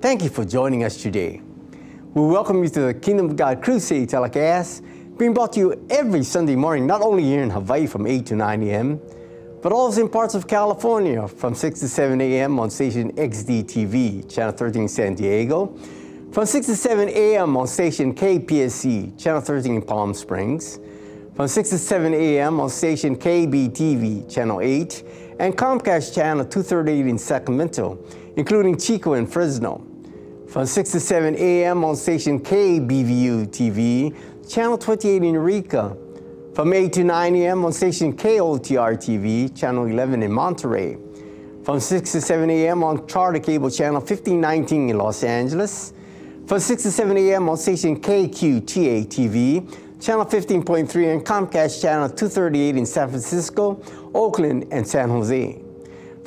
Thank you for joining us today. We welcome you to the Kingdom of God Crusade telecast, being brought to you every Sunday morning, not only here in Hawaii from 8 to 9 a.m., but also in parts of California from 6 to 7 a.m. on station XDTV, Channel 13 San Diego, from 6 to 7 a.m. on station KPSC, Channel 13 in Palm Springs, from 6 to 7 a.m. on station KBTV, Channel 8, and Comcast Channel 238 in Sacramento, including Chico and Fresno. From 6 to 7 a.m. on station KBVU TV, Channel 28 in Eureka. From 8 to 9 a.m. on station KOTR TV, Channel 11 in Monterey. From 6 to 7 a.m. on Charter Cable Channel 1519 in Los Angeles. From 6 to 7 a.m. on station KQTA TV, Channel 15.3 and Comcast Channel 238 in San Francisco, Oakland, and San Jose.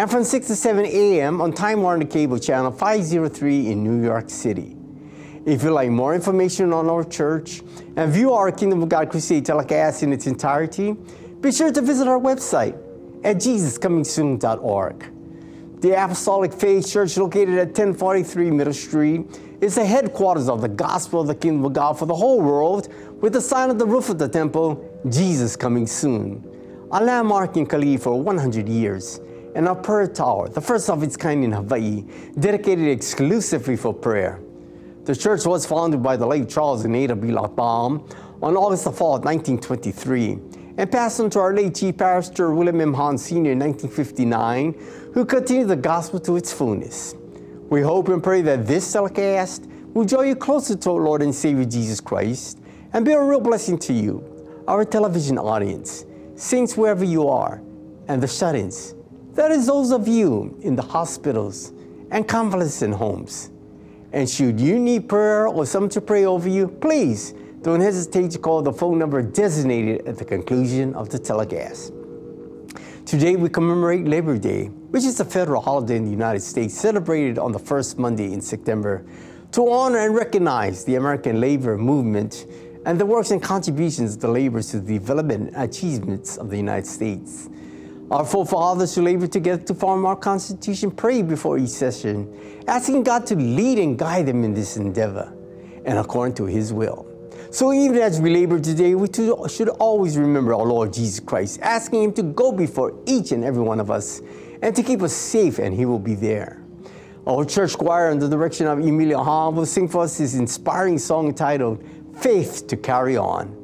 And from 6 to 7 a.m. on Time Warner Cable Channel 503 in New York City. If you'd like more information on our church and view our Kingdom of God Crusade telecast in its entirety, be sure to visit our website at jesuscomingsoon.org. The Apostolic Faith Church, located at 1043 Middle Street, is the headquarters of the gospel of the kingdom of God for the whole world, with the sign on the roof of the temple, Jesus Coming Soon. A landmark in Kalihi for 100 years, and a prayer tower, the first of its kind in Hawaii, dedicated exclusively for prayer. The church was founded by the late Charles and Ada B. Baum on August the 4th, 1923, and passed on to our late Chief Pastor William M. Hahn Sr. in 1959, who continued the gospel to its fullness. We hope and pray that this telecast will draw you closer to our Lord and Savior Jesus Christ and be a real blessing to you, our television audience, saints wherever you are, and the shut ins. That is, those of you in the hospitals and convalescent homes. And should you need prayer or someone to pray over you, please don't hesitate to call the phone number designated at the conclusion of the telecast. Today we commemorate Labor Day, which is a federal holiday in the United States celebrated on the first Monday in September to honor and recognize the American labor movement and the works and contributions of the laborers to the development and achievements of the United States. Our forefathers who labored together to form our Constitution prayed before each session, asking God to lead and guide them in this endeavor and according to His will. So even as we labor today, we should always remember our Lord Jesus Christ, asking Him to go before each and every one of us and to keep us safe, and He will be there. Our church choir, under the direction of Emilio Hahn, will sing for us this inspiring song entitled Faith to Carry On.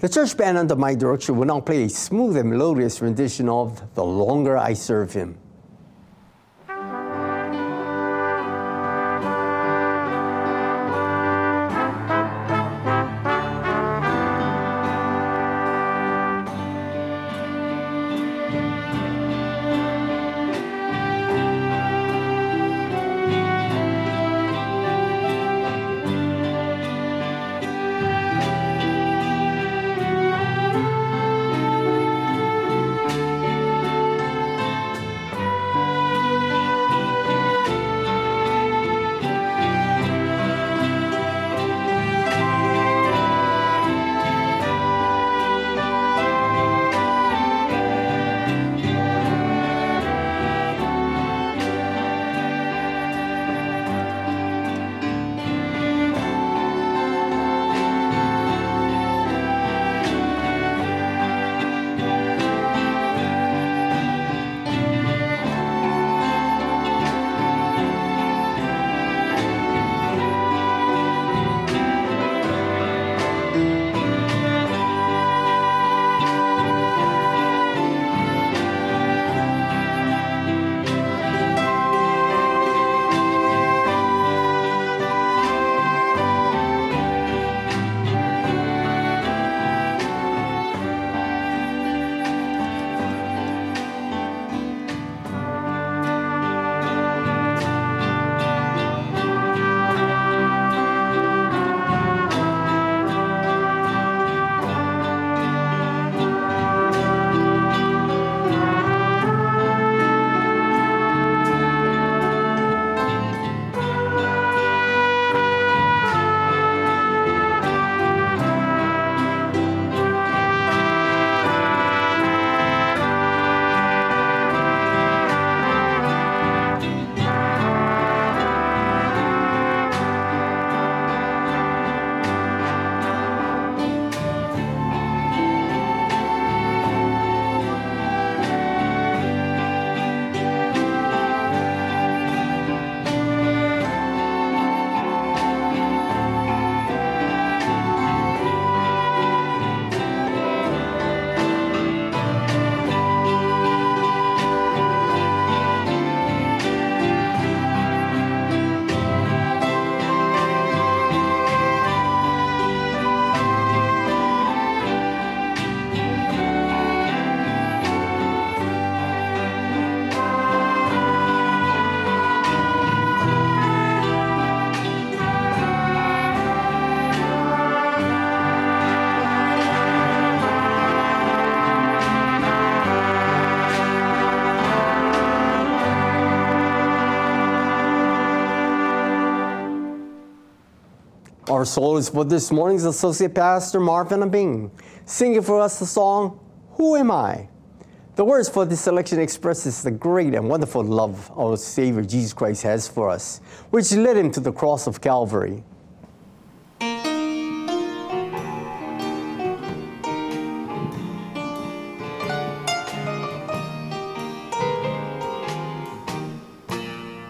The church band under my direction will now play a smooth and melodious rendition of The Longer I Serve Him. Our soloist for this morning's Associate Pastor Marvin Abing, singing for us the song, Who Am I? The words for this selection expresses the great and wonderful love our Savior Jesus Christ has for us, which led him to the cross of Calvary.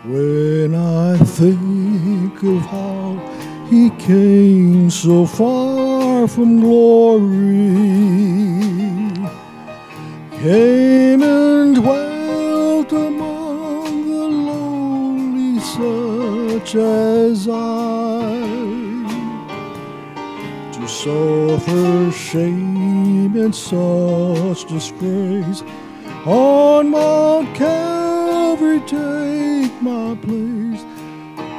When I think of how he came so far from glory, came and dwelt among the lonely, such as I, to suffer shame and such disgrace. On Mount Calvary take my place.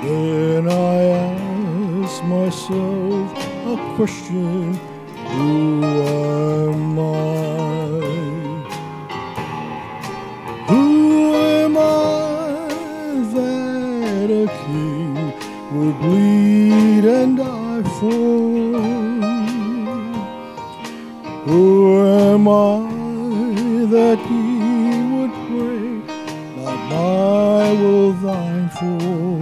Then I ask myself a question Who am I? Who am I that a king would bleed and die for? Who am I that he would pray, not my will thine for?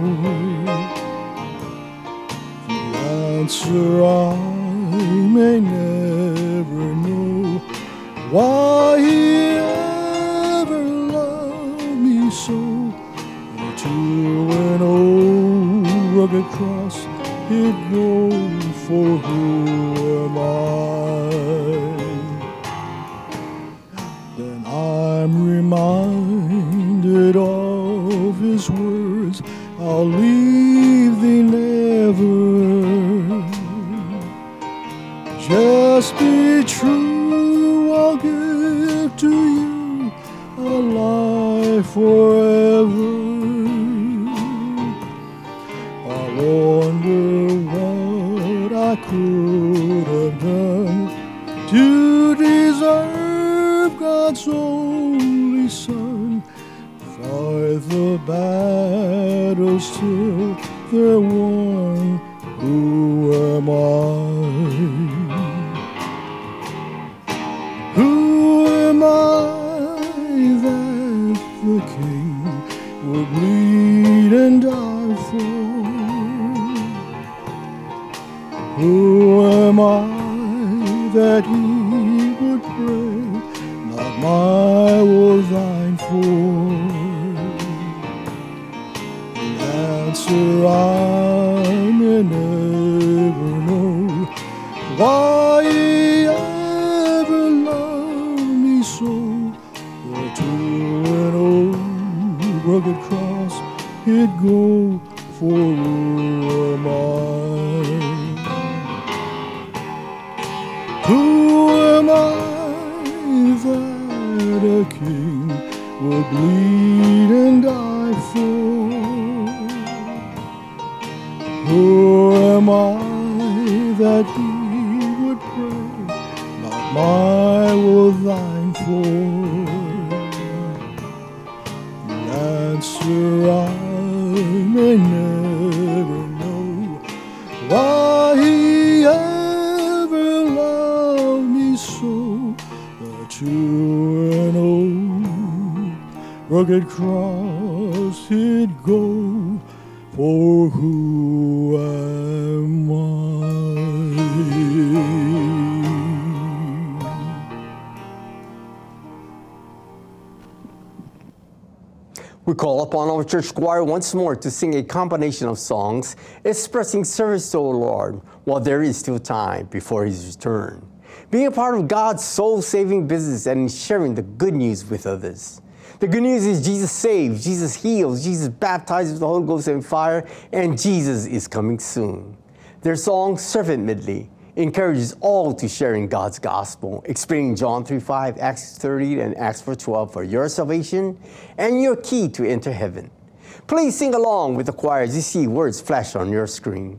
Answer I may never know, why he ever loved me so, until an old rugged cross it go for who why ever loved me so. For to an old rugged cross he'd go, for church choir once more to sing a combination of songs expressing service to the Lord while there is still time before His return. Being a part of God's soul saving business and sharing the good news with others. The good news is Jesus saves, Jesus heals, Jesus baptizes with the Holy Ghost and fire, and Jesus is coming soon. Their song, Servant Medley, encourages all to share in God's gospel, explaining John 3 5, Acts 30, and Acts 4 12 for your salvation and your key to enter heaven. Please sing along with the choir as you see words flash on your screen.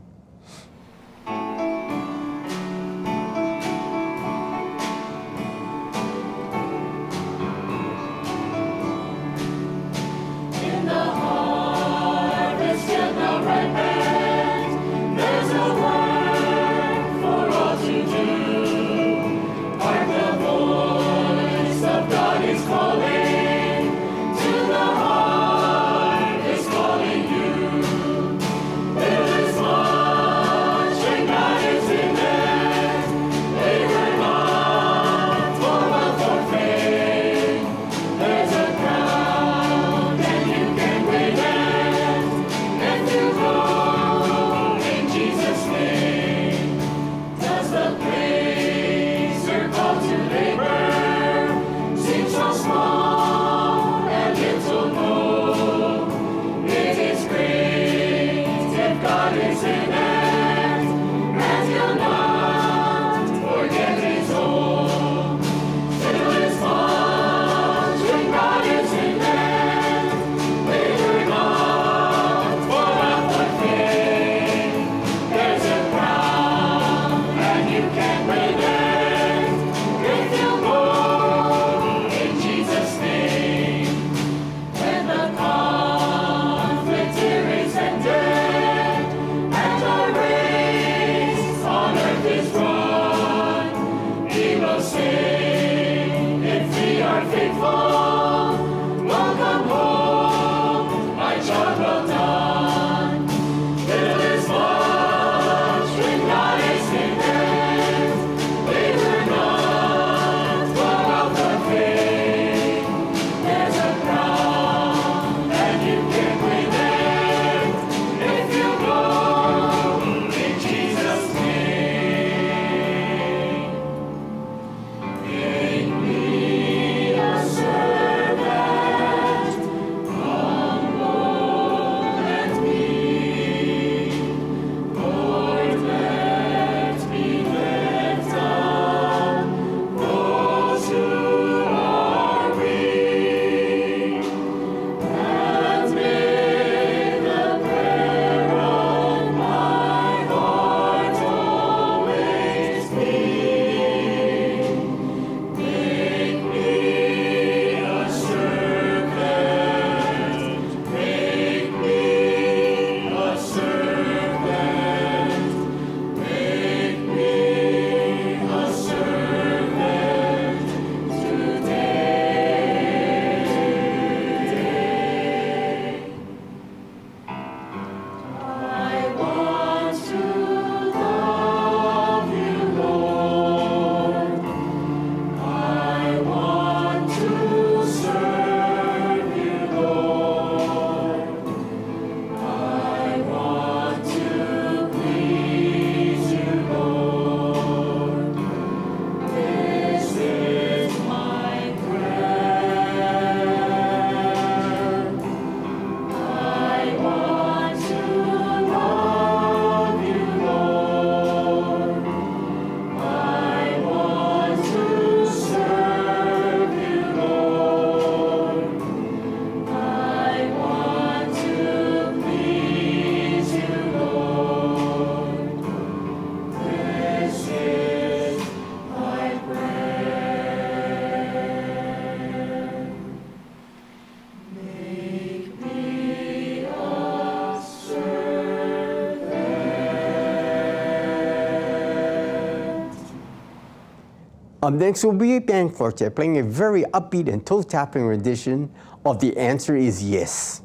Um, Up next will be a band quartet playing a very upbeat and toe-tapping rendition of The Answer is Yes.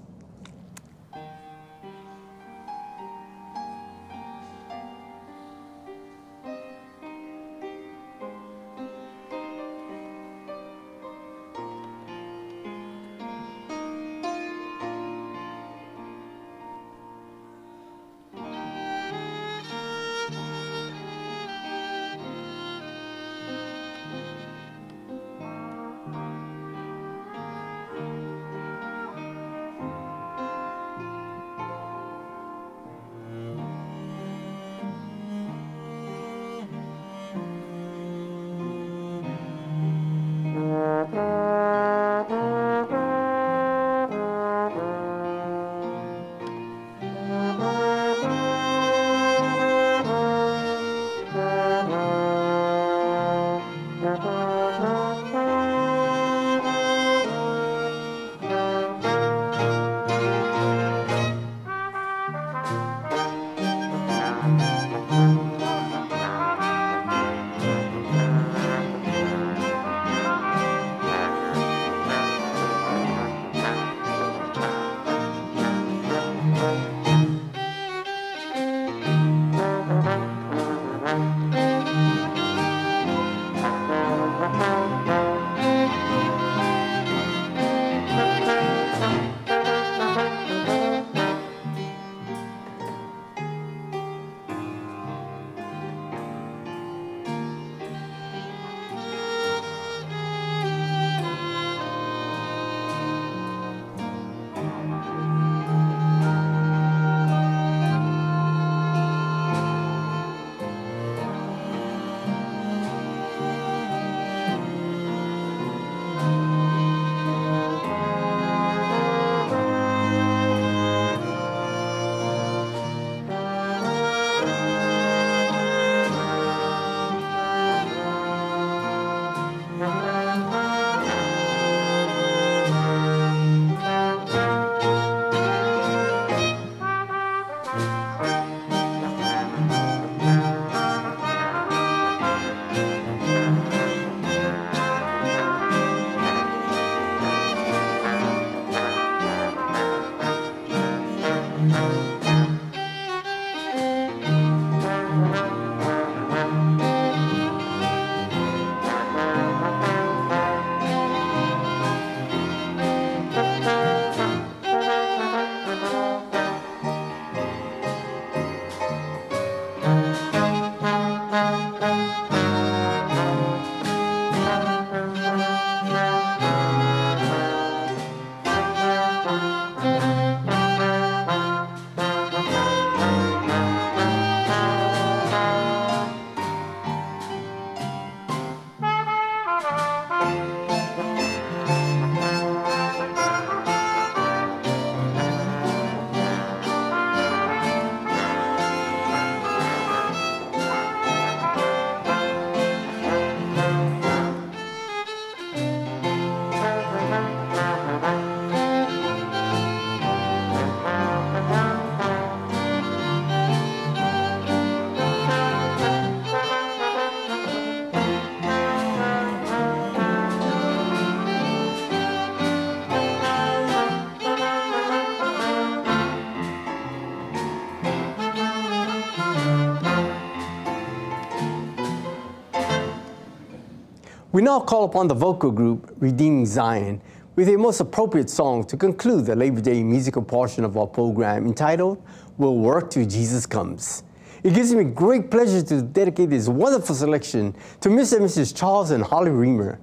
We now call upon the vocal group Redeeming Zion with a most appropriate song to conclude the Labor Day musical portion of our program entitled We'll Work Till Jesus Comes. It gives me great pleasure to dedicate this wonderful selection to Mr. and Mrs. Charles and Holly Reamer,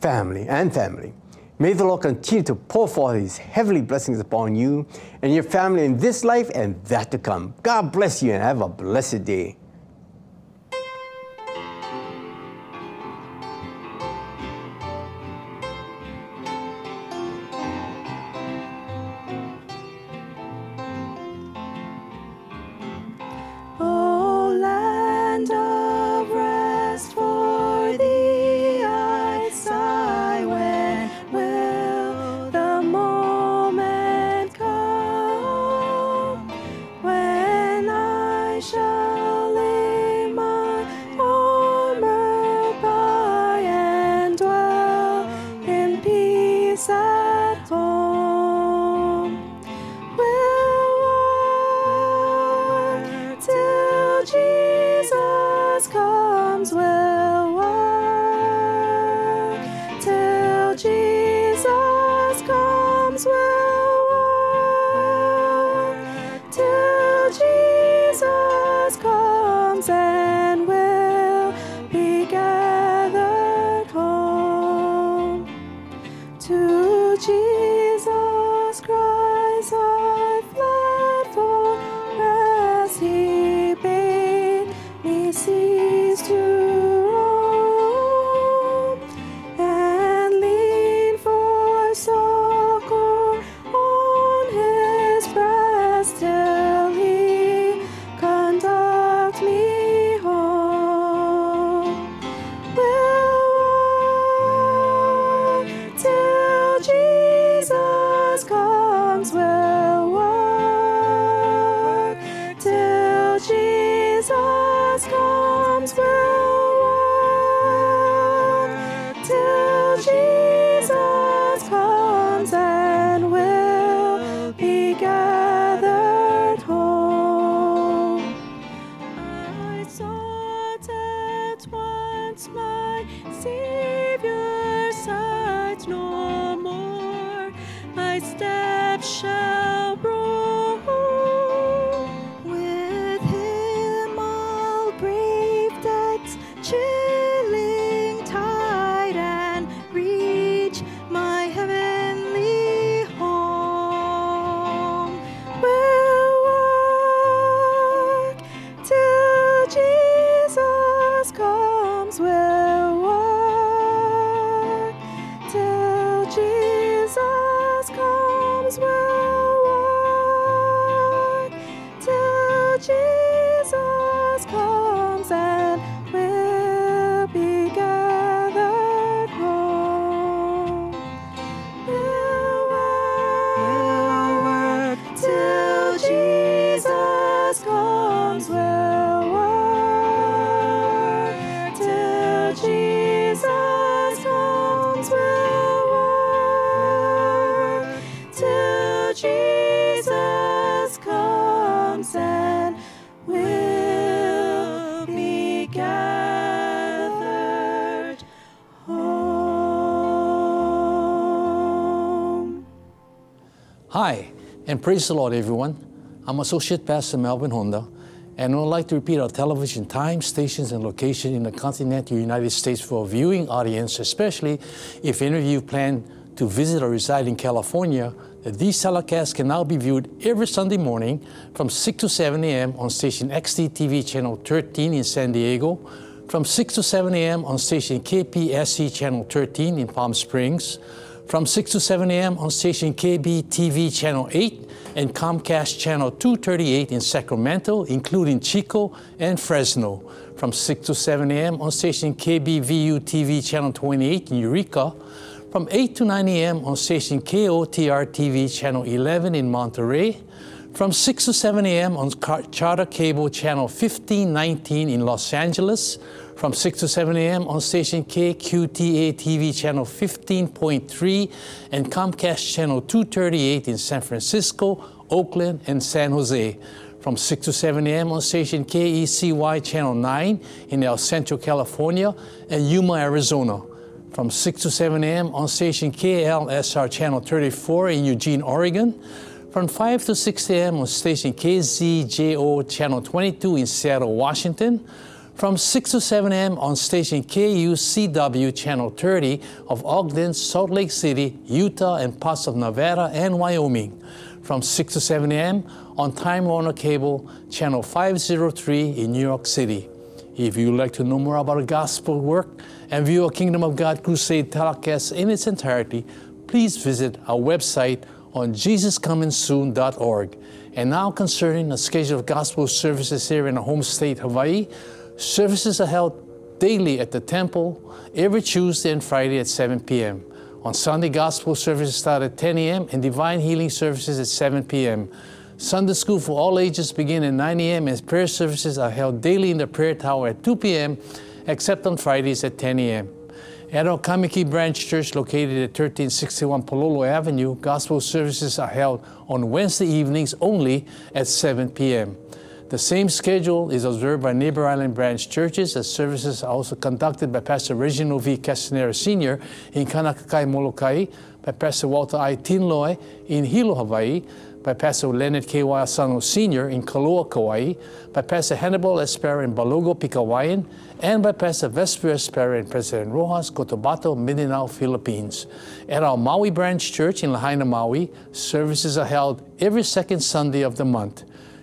family and family. May the Lord continue to pour forth His heavenly blessings upon you and your family in this life and that to come. God bless you and have a blessed day. And praise the Lord, everyone. I'm Associate Pastor Melvin Honda, and I would like to repeat our television time, stations, and location in the continental United States for a viewing audience, especially if any of you plan to visit or reside in California. That these telecasts can now be viewed every Sunday morning from 6 to 7 a.m. on station XD TV channel 13 in San Diego, from 6 to 7 a.m. on station KPSC channel 13 in Palm Springs, from 6 to 7 a.m. on station KBTV Channel 8 and Comcast Channel 238 in Sacramento, including Chico and Fresno. From 6 to 7 a.m. on station KBVU TV Channel 28 in Eureka. From 8 to 9 a.m. on station KOTR TV Channel 11 in Monterey. From 6 to 7 a.m. on Charter Cable Channel 1519 in Los Angeles. From 6 to 7 a.m. on station KQTA TV Channel 15.3 and Comcast Channel 238 in San Francisco, Oakland, and San Jose. From 6 to 7 a.m. on station KECY Channel 9 in El Centro, California, and Yuma, Arizona from 6 to 7 a.m. on station KLSR Channel 34 in Eugene, Oregon. From 5 to 6 a.m. on station KZJO Channel 22 in Seattle, Washington. From 6 to 7 a.m. on station KUCW Channel 30 of Ogden, Salt Lake City, Utah, and parts of Nevada and Wyoming. From 6 to 7 a.m. on Time Warner Cable Channel 503 in New York City. If you would like to know more about gospel work and view a Kingdom of God Crusade telecast in its entirety, please visit our website on jesuscomingsoon.org. And now concerning the schedule of gospel services here in our home state, Hawaii, services are held daily at the temple every Tuesday and Friday at 7 p.m. On Sunday, gospel services start at 10 a.m. and divine healing services at 7 p.m. Sunday school for all ages begin at 9 a.m. and prayer services are held daily in the prayer tower at 2 p.m. except on Fridays at 10 a.m. At our Kaimuki Branch Church located at 1361 Palolo Avenue, gospel services are held on Wednesday evenings only at 7 p.m. The same schedule is observed by neighbor island branch churches as services are also conducted by Pastor Reginald V. Castanera Sr. in Kaunakakai, Molokai, by Pastor Walter I. Tinloy in Hilo, Hawaii, by Pastor Leonard K. Asano Sr. in Koloa, Kauai, by Pastor Hannibal Espera in Balogo, Pigcawayan, and by Pastor Vesper Espera in President Roxas, Cotabato, Mindanao, Philippines. At our Maui Branch Church in Lahaina, Maui, services are held every second Sunday of the month.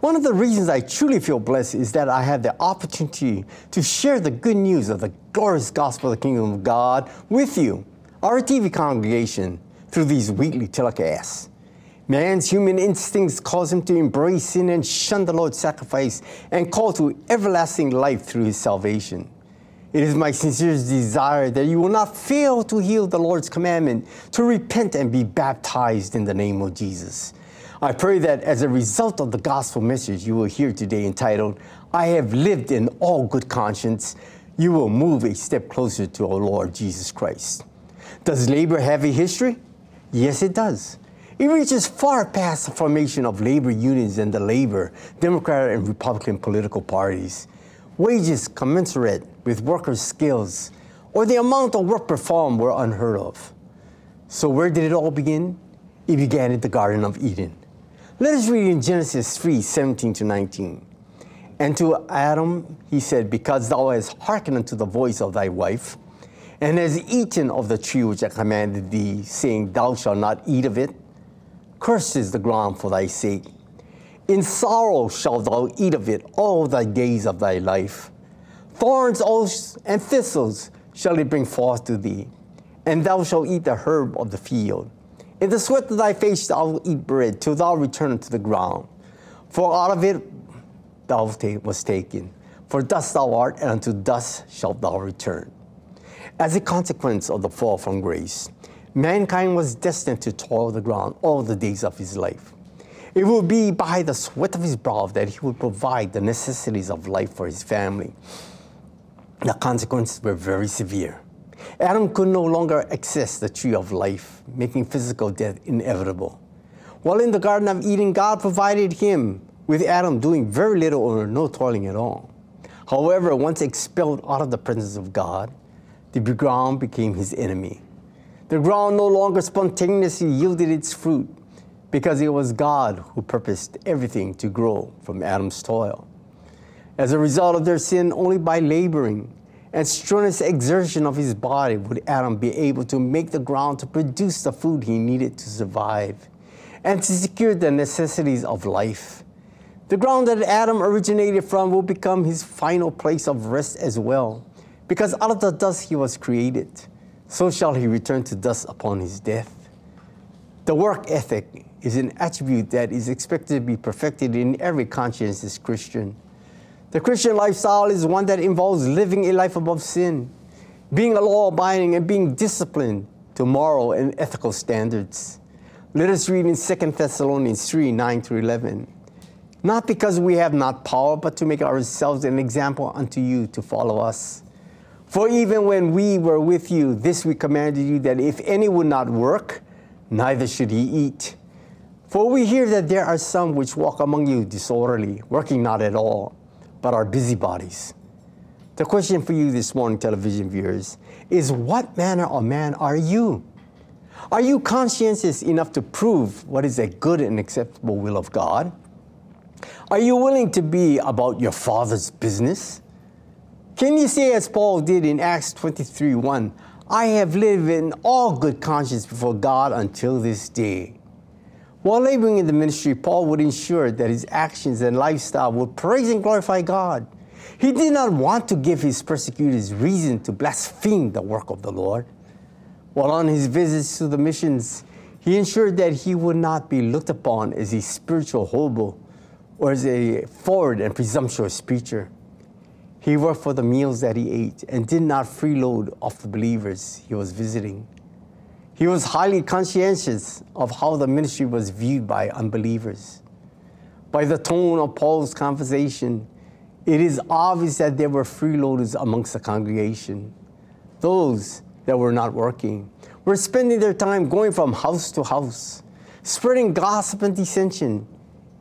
One of the reasons I truly feel blessed is that I have the opportunity to share the good news of the glorious gospel of the kingdom of God with you, our TV congregation, through these weekly telecasts. Man's human instincts cause him to embrace sin and shun the Lord's sacrifice and call to everlasting life through his salvation. It is my sincere desire that you will not fail to heal the Lord's commandment to repent and be baptized in the name of Jesus. I pray that as a result of the gospel message you will hear today entitled, I have lived in all good conscience, you will move a step closer to our Lord Jesus Christ. Does labor have a history? Yes, it does. It reaches far past the formation of labor unions and the labor, Democratic, and Republican political parties. Wages commensurate with workers' skills or the amount of work performed were unheard of. So, where did it all begin? It began in the Garden of Eden. Let us read in Genesis 3 17 to 19. And to Adam he said, Because thou hast hearkened unto the voice of thy wife, and hast eaten of the tree which I commanded thee, saying, Thou shalt not eat of it, cursed is the ground for thy sake. In sorrow shalt thou eat of it all thy days of thy life. Thorns and thistles shall it bring forth to thee, and thou shalt eat the herb of the field. In the sweat of thy face thou wilt eat bread, till thou return to the ground. For out of it thou was taken. For dust thou art, and unto dust shalt thou return. As a consequence of the fall from grace, mankind was destined to toil the ground all the days of his life. It will be by the sweat of his brow that he would provide the necessities of life for his family. The consequences were very severe. Adam could no longer access the tree of life, making physical death inevitable. While in the Garden of Eden, God provided him with Adam doing very little or no toiling at all. However, once expelled out of the presence of God, the ground became his enemy. The ground no longer spontaneously yielded its fruit because it was God who purposed everything to grow from Adam's toil. As a result of their sin, only by laboring and strenuous exertion of his body would Adam be able to make the ground to produce the food he needed to survive and to secure the necessities of life. The ground that Adam originated from will become his final place of rest as well, because out of the dust he was created. So shall he return to dust upon his death. The work ethic is an attribute that is expected to be perfected in every conscientious Christian. The Christian lifestyle is one that involves living a life above sin, being a law abiding and being disciplined to moral and ethical standards. Let us read in 2 Thessalonians 3 9 through 11. Not because we have not power, but to make ourselves an example unto you to follow us. For even when we were with you, this we commanded you that if any would not work, neither should he eat. For we hear that there are some which walk among you disorderly, working not at all, but are busybodies. The question for you this morning, television viewers, is what manner of man are you? Are you conscientious enough to prove what is a good and acceptable will of God? Are you willing to be about your Father's business? Can you say, as Paul did in Acts 23 1, I have lived in all good conscience before God until this day? While laboring in the ministry, Paul would ensure that his actions and lifestyle would praise and glorify God. He did not want to give his persecutors reason to blaspheme the work of the Lord. While on his visits to the missions, he ensured that he would not be looked upon as a spiritual hobo or as a forward and presumptuous preacher. He worked for the meals that he ate and did not freeload off the believers he was visiting. He was highly conscientious of how the ministry was viewed by unbelievers. By the tone of Paul's conversation, it is obvious that there were freeloaders amongst the congregation. Those that were not working were spending their time going from house to house, spreading gossip and dissension.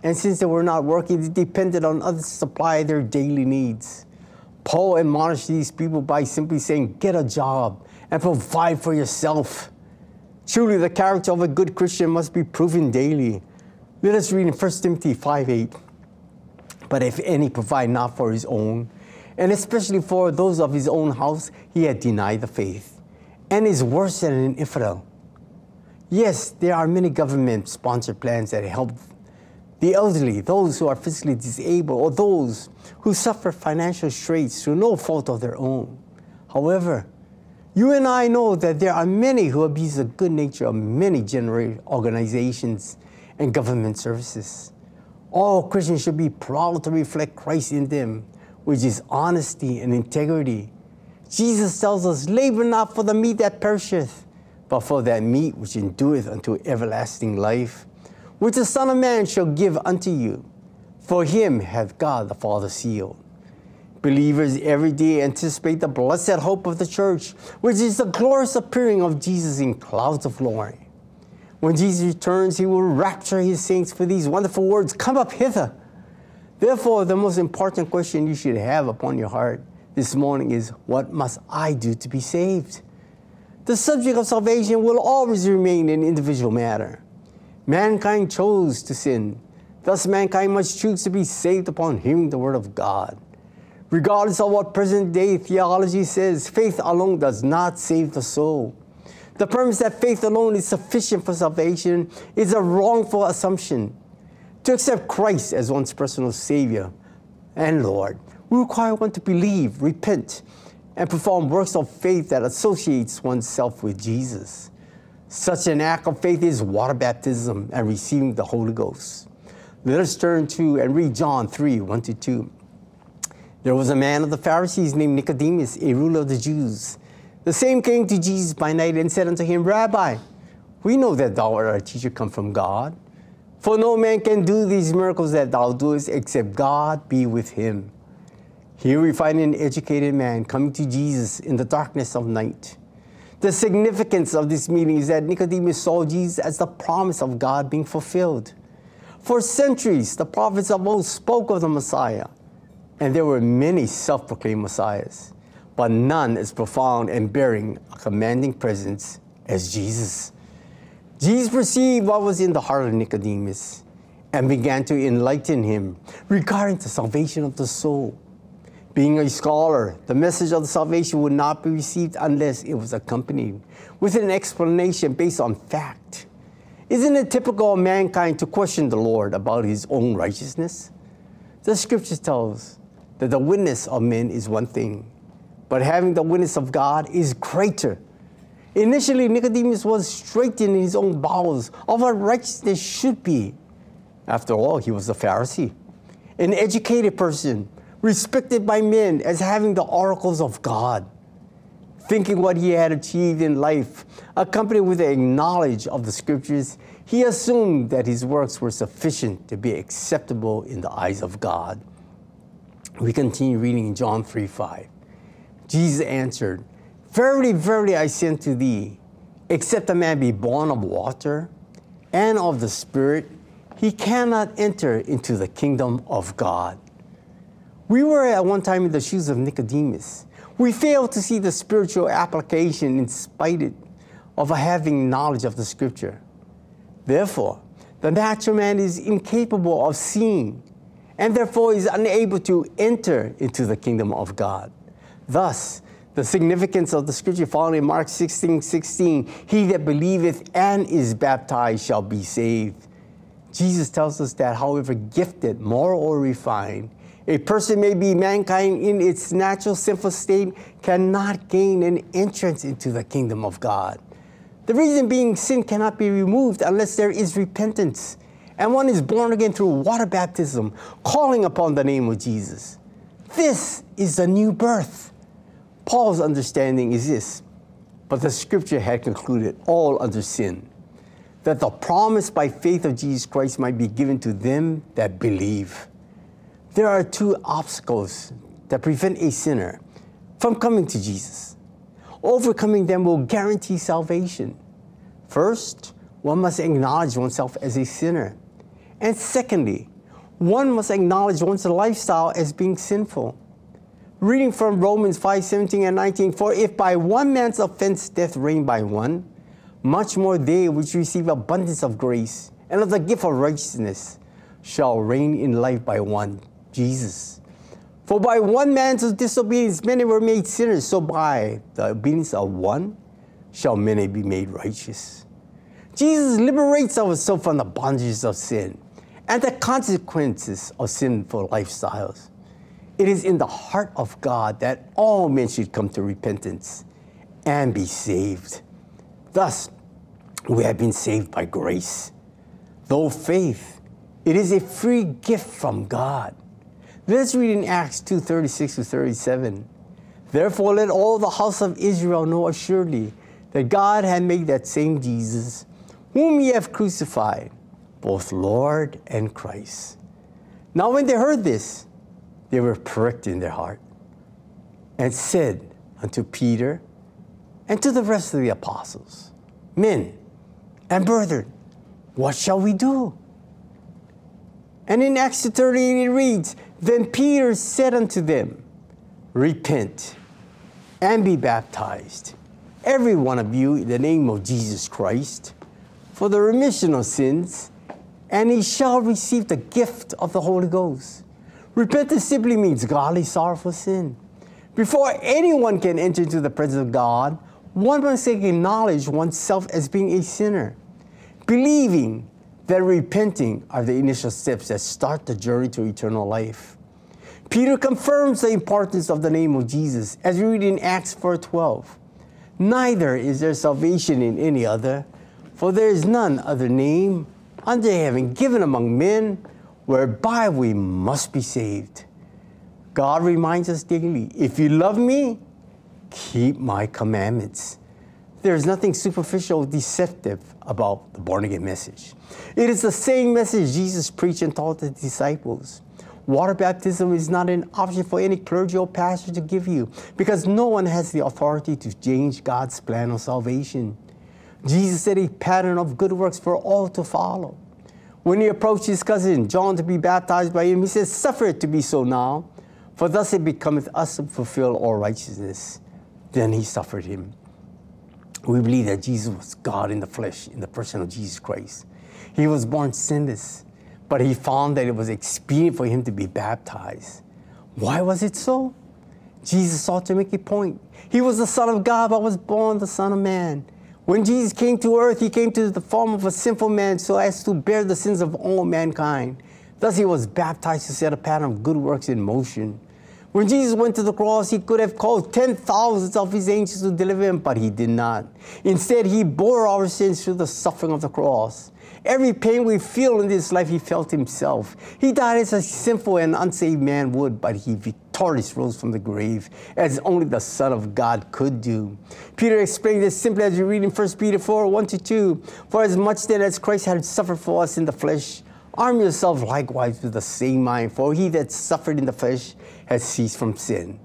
And since they were not working, they depended on others to supply their daily needs. Paul admonished these people by simply saying, Get a job and provide for yourself. Truly, the character of a good Christian must be proven daily. Let us read in 1 Timothy 5 8. But if any provide not for his own, and especially for those of his own house, he had denied the faith, and is worse than an infidel. Yes, there are many government sponsored plans that help the elderly, those who are physically disabled, or those who suffer financial straits through no fault of their own. However, you and I know that there are many who abuse the good nature of many generated organizations and government services. All Christians should be proud to reflect Christ in them, which is honesty and integrity. Jesus tells us, labor not for the meat that perisheth, but for that meat which endureth unto everlasting life, which the Son of Man shall give unto you. For him hath God the Father sealed. Believers every day anticipate the blessed hope of the church, which is the glorious appearing of Jesus in clouds of glory. When Jesus returns, he will rapture his saints for these wonderful words Come up hither. Therefore, the most important question you should have upon your heart this morning is What must I do to be saved? The subject of salvation will always remain an individual matter. Mankind chose to sin. Thus, mankind must choose to be saved upon hearing the word of God. Regardless of what present day theology says, faith alone does not save the soul. The premise that faith alone is sufficient for salvation is a wrongful assumption. To accept Christ as one's personal Savior and Lord, we require one to believe, repent, and perform works of faith that associates oneself with Jesus. Such an act of faith is water baptism and receiving the Holy Ghost. Let us turn to and read John 3 1 to 2. There was a man of the Pharisees named Nicodemus, a ruler of the Jews. The same came to Jesus by night and said unto him, Rabbi, we know that thou art a teacher come from God. For no man can do these miracles that thou doest except God be with him. Here we find an educated man coming to Jesus in the darkness of night. The significance of this meeting is that Nicodemus saw Jesus as the promise of God being fulfilled. For centuries, the prophets of old spoke of the Messiah, and there were many self proclaimed Messiahs, but none as profound and bearing a commanding presence as Jesus. Jesus perceived what was in the heart of Nicodemus and began to enlighten him regarding the salvation of the soul. Being a scholar, the message of the salvation would not be received unless it was accompanied with an explanation based on fact. Isn't it typical of mankind to question the Lord about his own righteousness? The scriptures tell us that the witness of men is one thing, but having the witness of God is greater. Initially, Nicodemus was straightened in his own bowels of what righteousness should be. After all, he was a Pharisee, an educated person, respected by men as having the oracles of God. Thinking what he had achieved in life, accompanied with a knowledge of the scriptures, he assumed that his works were sufficient to be acceptable in the eyes of God. We continue reading in John 3 5. Jesus answered, Verily, verily, I say unto thee, except a man be born of water and of the Spirit, he cannot enter into the kingdom of God. We were at one time in the shoes of Nicodemus. We failed to see the spiritual application in spite of having knowledge of the scripture. Therefore, the natural man is incapable of seeing and therefore is unable to enter into the kingdom of God. Thus, the significance of the scripture found in Mark 16 16, he that believeth and is baptized shall be saved. Jesus tells us that, however gifted, moral, or refined, a person may be mankind in its natural sinful state cannot gain an entrance into the kingdom of God. The reason being sin cannot be removed unless there is repentance and one is born again through water baptism, calling upon the name of Jesus. This is the new birth. Paul's understanding is this, but the scripture had concluded all under sin, that the promise by faith of Jesus Christ might be given to them that believe. There are two obstacles that prevent a sinner from coming to Jesus. Overcoming them will guarantee salvation. First, one must acknowledge oneself as a sinner. And secondly, one must acknowledge one's lifestyle as being sinful. Reading from Romans 5 17 and 19, for if by one man's offense death reigned by one, much more they which receive abundance of grace and of the gift of righteousness shall reign in life by one, Jesus. For by one man's disobedience many were made sinners, so by the obedience of one shall many be made righteous. Jesus liberates us from the bondages of sin and the consequences of sinful lifestyles. It is in the heart of God that all men should come to repentance and be saved. Thus, we have been saved by grace. Though faith, it is a free gift from God. Let's read in Acts 2 36 to 37. Therefore, let all the house of Israel know assuredly that God had made that same Jesus, whom ye have crucified, both Lord and Christ. Now, when they heard this, they were pricked in their heart and said unto Peter and to the rest of the apostles, Men and brethren, what shall we do? And in Acts 38 it reads, Then Peter said unto them, Repent and be baptized, every one of you, in the name of Jesus Christ, for the remission of sins, and he shall receive the gift of the Holy Ghost. Repentance simply means godly sorrow for sin. Before anyone can enter into the presence of God, one must acknowledge oneself as being a sinner. Believing that repenting are the initial steps that start the journey to eternal life. Peter confirms the importance of the name of Jesus as we read in Acts 4:12. Neither is there salvation in any other, for there is none other name under heaven given among men whereby we must be saved. God reminds us daily, if you love me, keep my commandments. There's nothing superficial, or deceptive about the born again message. It is the same message Jesus preached and taught the disciples. Water baptism is not an option for any clergy or pastor to give you because no one has the authority to change God's plan of salvation. Jesus set a pattern of good works for all to follow. When he approached his cousin John to be baptized by him, he said, Suffer it to be so now, for thus it becometh us to fulfill all righteousness. Then he suffered him. We believe that Jesus was God in the flesh, in the person of Jesus Christ. He was born sinless, but he found that it was expedient for him to be baptized. Why was it so? Jesus sought to make a point. He was the Son of God, but was born the Son of Man. When Jesus came to earth, he came to the form of a sinful man so as to bear the sins of all mankind. Thus, he was baptized to set a pattern of good works in motion. When Jesus went to the cross, he could have called ten thousands of his angels to deliver him, but he did not. Instead, he bore our sins through the suffering of the cross. Every pain we feel in this life, he felt himself. He died as a sinful and unsaved man would, but he victoriously rose from the grave, as only the Son of God could do. Peter explained this simply as you read in 1 Peter 4 1 to 2. For as much then as Christ had suffered for us in the flesh, arm yourself likewise with the same mind, for he that suffered in the flesh has ceased from sin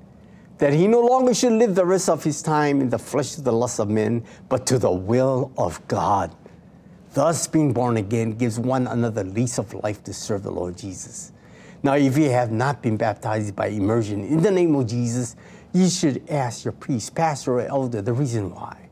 that he no longer should live the rest of his time in the flesh to the lust of men, but to the will of God. Thus, being born again gives one another lease of life to serve the Lord Jesus. Now, if you have not been baptized by immersion in the name of Jesus, you should ask your priest, pastor, or elder the reason why.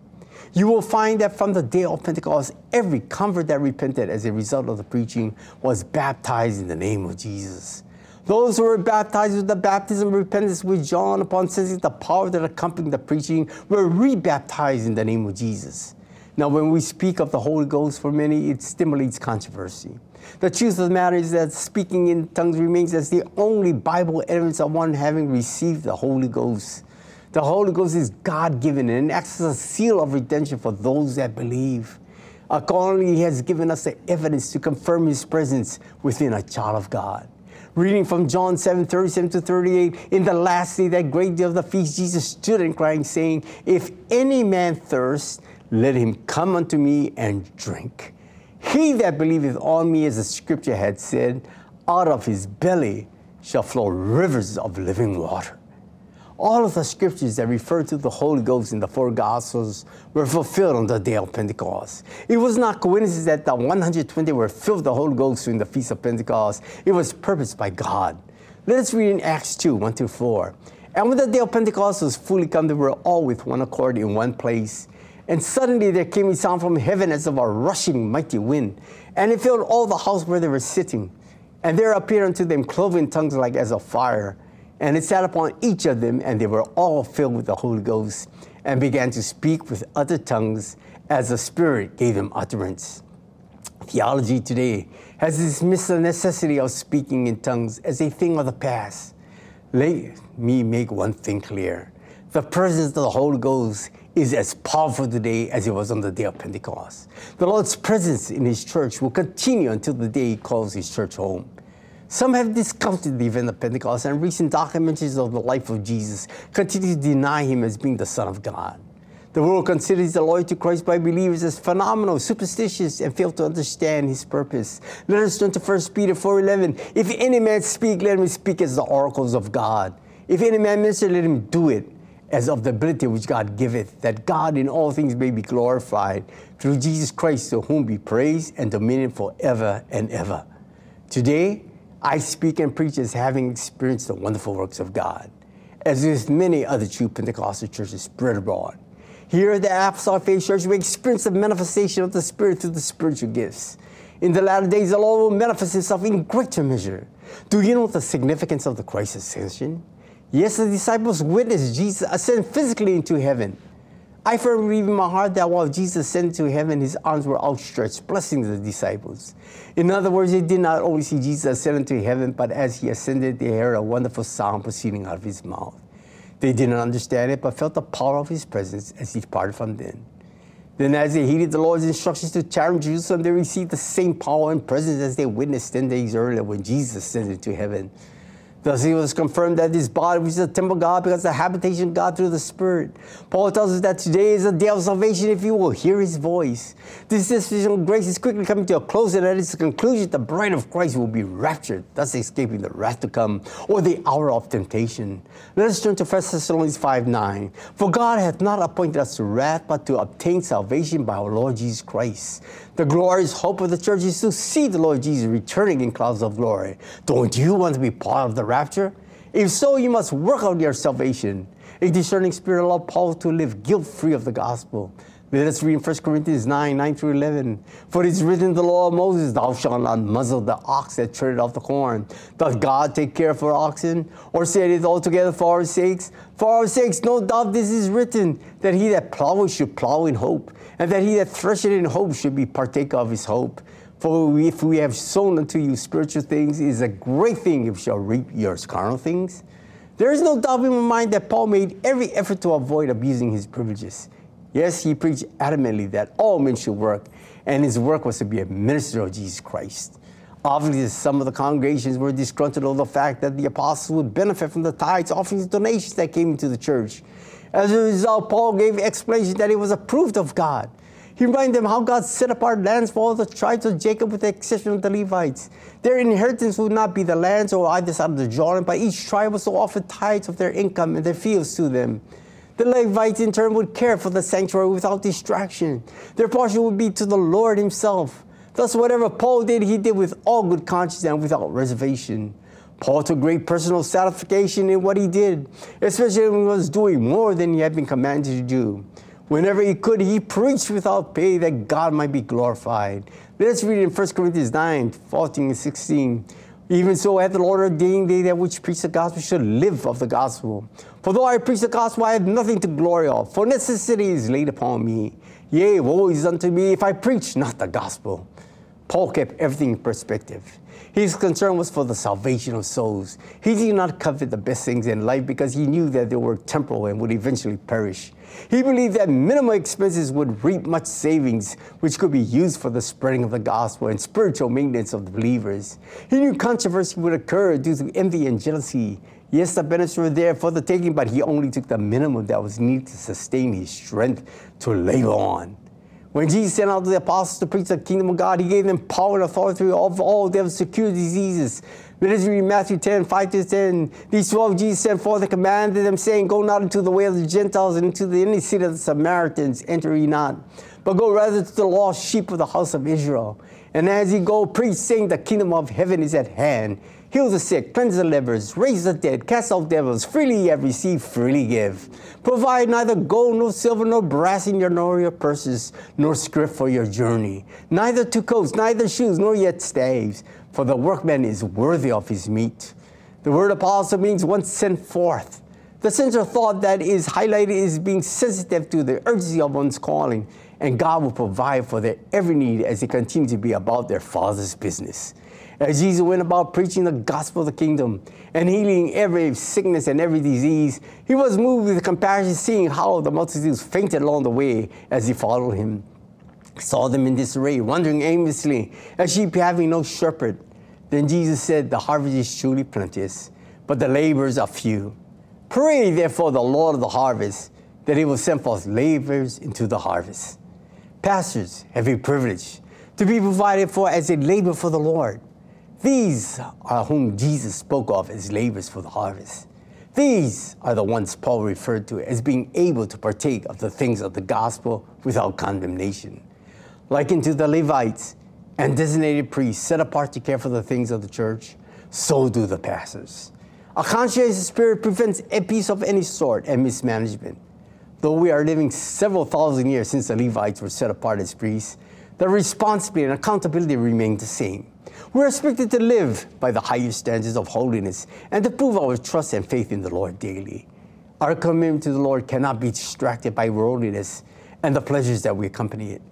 You will find that from the day of Pentecost, every convert that repented as a result of the preaching was baptized in the name of Jesus. Those who were baptized with the baptism of repentance with John upon sensing the power that accompanied the preaching were rebaptized in the name of Jesus. Now, when we speak of the Holy Ghost, for many, it stimulates controversy. The truth of the matter is that speaking in tongues remains as the only Bible evidence of one having received the Holy Ghost. The Holy Ghost is God given and acts as a seal of redemption for those that believe. Accordingly, He has given us the evidence to confirm His presence within a child of God. Reading from John 7 37 to 38, in the last day, that great day of the feast, Jesus stood and cried, saying, If any man thirst, let him come unto me and drink. He that believeth on me, as the scripture had said, out of his belly shall flow rivers of living water. All of the scriptures that refer to the Holy Ghost in the four Gospels were fulfilled on the day of Pentecost. It was not coincidence that the 120 were filled with the Holy Ghost during the Feast of Pentecost. It was purposed by God. Let us read in Acts 2 1 through 4. And when the day of Pentecost was fully come, they were all with one accord in one place. And suddenly there came a sound from heaven as of a rushing mighty wind, and it filled all the house where they were sitting. And there appeared unto them cloven tongues like as of fire, and it sat upon each of them, and they were all filled with the Holy Ghost, and began to speak with other tongues as the Spirit gave them utterance. Theology today has dismissed the necessity of speaking in tongues as a thing of the past. Let me make one thing clear. The presence of the Holy Ghost is as powerful today as it was on the day of Pentecost. The Lord's presence in His church will continue until the day He calls His church home. Some have discounted the event of Pentecost, and recent documentaries of the life of Jesus continue to deny Him as being the Son of God. The world considers the loyalty to Christ by believers as phenomenal, superstitious, and fail to understand his purpose. Let us turn to 1 Peter 4.11. If any man speak, let him speak as the oracles of God. If any man minister, let him do it as of the ability which God giveth, that God in all things may be glorified through Jesus Christ, to whom be praise and dominion forever and ever. Today, I speak and preach as having experienced the wonderful works of God, as with many other true Pentecostal churches spread abroad. Here at the Apostolic Faith Church, we experience the manifestation of the Spirit through the spiritual gifts. In the latter days, the Lord will manifest Himself in greater measure. Do you know the significance of the Christ ascension? Yes, the disciples witnessed Jesus ascend physically into heaven. I firmly believe in my heart that while Jesus ascended to heaven, his arms were outstretched, blessing the disciples. In other words, they did not only see Jesus ascend into heaven, but as he ascended, they heard a wonderful sound proceeding out of his mouth. They did not understand it, but felt the power of his presence as he departed from them. Then, as they heeded the Lord's instructions to tarry in Jerusalem, they received the same power and presence as they witnessed 10 days earlier when Jesus ascended to heaven. Thus, it was confirmed that this body was the temple of God because the habitation of God through the Spirit. Paul tells us that today is the day of salvation if you will hear his voice. This dispensation of grace is quickly coming to a close, and at its conclusion, the bride of Christ will be raptured, thus escaping the wrath to come or the hour of temptation. Let us turn to 1 Thessalonians 5 9. For God hath not appointed us to wrath, but to obtain salvation by our Lord Jesus Christ. The glorious hope of the church is to see the Lord Jesus returning in clouds of glory. Don't you want to be part of the rapture? If so, you must work out your salvation. A discerning spirit allowed Paul to live guilt free of the gospel. Let us read in 1 Corinthians 9 9 through 11. For it is written in the law of Moses, Thou shalt not muzzle the ox that treadeth off the corn. Doth God take care for oxen? Or said it altogether for our sakes? For our sakes, no doubt this is written, that he that ploweth should plow in hope, and that he that thresheth in hope should be partaker of his hope. For if we have sown unto you spiritual things, it is a great thing if we shall reap your carnal things. There is no doubt in my mind that Paul made every effort to avoid abusing his privileges. Yes, he preached adamantly that all men should work, and his work was to be a minister of Jesus Christ. Obviously, some of the congregations were disgruntled over the fact that the apostles would benefit from the tithes, offerings, donations that came into the church. As a result, Paul gave explanation that it was approved of God. He reminded them how God set apart lands for all the tribes of Jacob with the exception of the Levites. Their inheritance would not be the lands or either side of the Jordan, but each tribe was to offer tithes of their income and their fields to them. The Levites, in turn, would care for the sanctuary without distraction. Their portion would be to the Lord Himself. Thus, whatever Paul did, he did with all good conscience and without reservation. Paul took great personal satisfaction in what he did, especially when he was doing more than he had been commanded to do. Whenever he could, he preached without pay that God might be glorified. Let's read in 1 Corinthians 9 14 and 16. Even so, at the Lord ordained they that which preach the gospel should live of the gospel. For though I preach the gospel, I have nothing to glory of, for necessity is laid upon me. Yea, woe is unto me if I preach not the gospel. Paul kept everything in perspective. His concern was for the salvation of souls. He did not covet the best things in life because he knew that they were temporal and would eventually perish. He believed that minimal expenses would reap much savings, which could be used for the spreading of the gospel and spiritual maintenance of the believers. He knew controversy would occur due to envy and jealousy. Yes, the benefits were there for the taking, but he only took the minimum that was needed to sustain his strength to labor on. When Jesus sent out the apostles to preach the kingdom of God, he gave them power and authority of all devils to cure diseases. Let us read Matthew 10, 5 to 10. These 12 Jesus sent forth and commanded them, saying, Go not into the way of the Gentiles and into the inner city of the Samaritans, enter ye not, but go rather to the lost sheep of the house of Israel. And as ye go, preach, saying, The kingdom of heaven is at hand. Heal the sick, cleanse the lepers, raise the dead, cast out devils. Freely ye have received, freely give. Provide neither gold nor silver nor brass in your nor your purses, nor script for your journey. Neither two coats, neither shoes, nor yet staves. For the workman is worthy of his meat. The word apostle means one sent forth. The central thought that is highlighted is being sensitive to the urgency of one's calling, and God will provide for their every need as they continue to be about their Father's business. As Jesus went about preaching the gospel of the kingdom and healing every sickness and every disease, he was moved with compassion, seeing how the multitudes fainted along the way as he followed him. He saw them in disarray, wandering aimlessly, as sheep having no shepherd. Then Jesus said, The harvest is truly plenteous, but the laborers are few. Pray therefore the Lord of the harvest that He will send forth laborers into the harvest. Pastors have a privilege to be provided for as they labor for the Lord. These are whom Jesus spoke of as laborers for the harvest. These are the ones Paul referred to as being able to partake of the things of the gospel without condemnation. Likened to the Levites and designated priests set apart to care for the things of the church, so do the pastors. A conscientious spirit prevents abuse of any sort and mismanagement. Though we are living several thousand years since the Levites were set apart as priests, the responsibility and accountability remain the same. We're expected to live by the highest standards of holiness and to prove our trust and faith in the Lord daily. Our commitment to the Lord cannot be distracted by worldliness and the pleasures that we accompany it.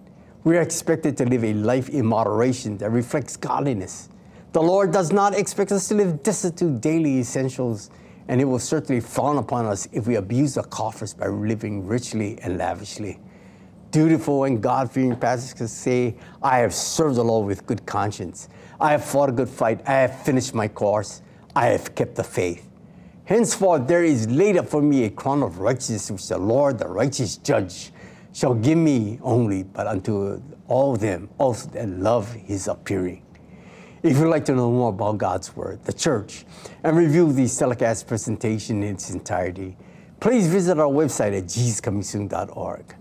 We are expected to live a life in moderation that reflects godliness. The Lord does not expect us to live destitute daily essentials, and it will certainly frown upon us if we abuse the coffers by living richly and lavishly. Dutiful and God fearing pastors can say, I have served the Lord with good conscience. I have fought a good fight. I have finished my course. I have kept the faith. Henceforth, there is laid up for me a crown of righteousness, which the Lord, the righteous judge, shall give me only, but unto all them also that love his appearing. If you'd like to know more about God's Word, the church, and review the telecast presentation in its entirety, please visit our website at jesuscomingsoon.org.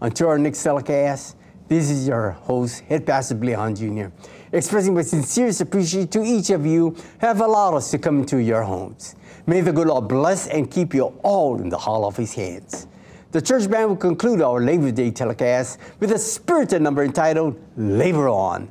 Until our next telecast, this is your host, Head Pastor Billy Hahn Jr., expressing my sincerest appreciation to each of you have allowed us to come into your homes. May the good Lord bless and keep you all in the hall of his hands. The church band will conclude our Labor Day telecast with a spirited number entitled Labor On.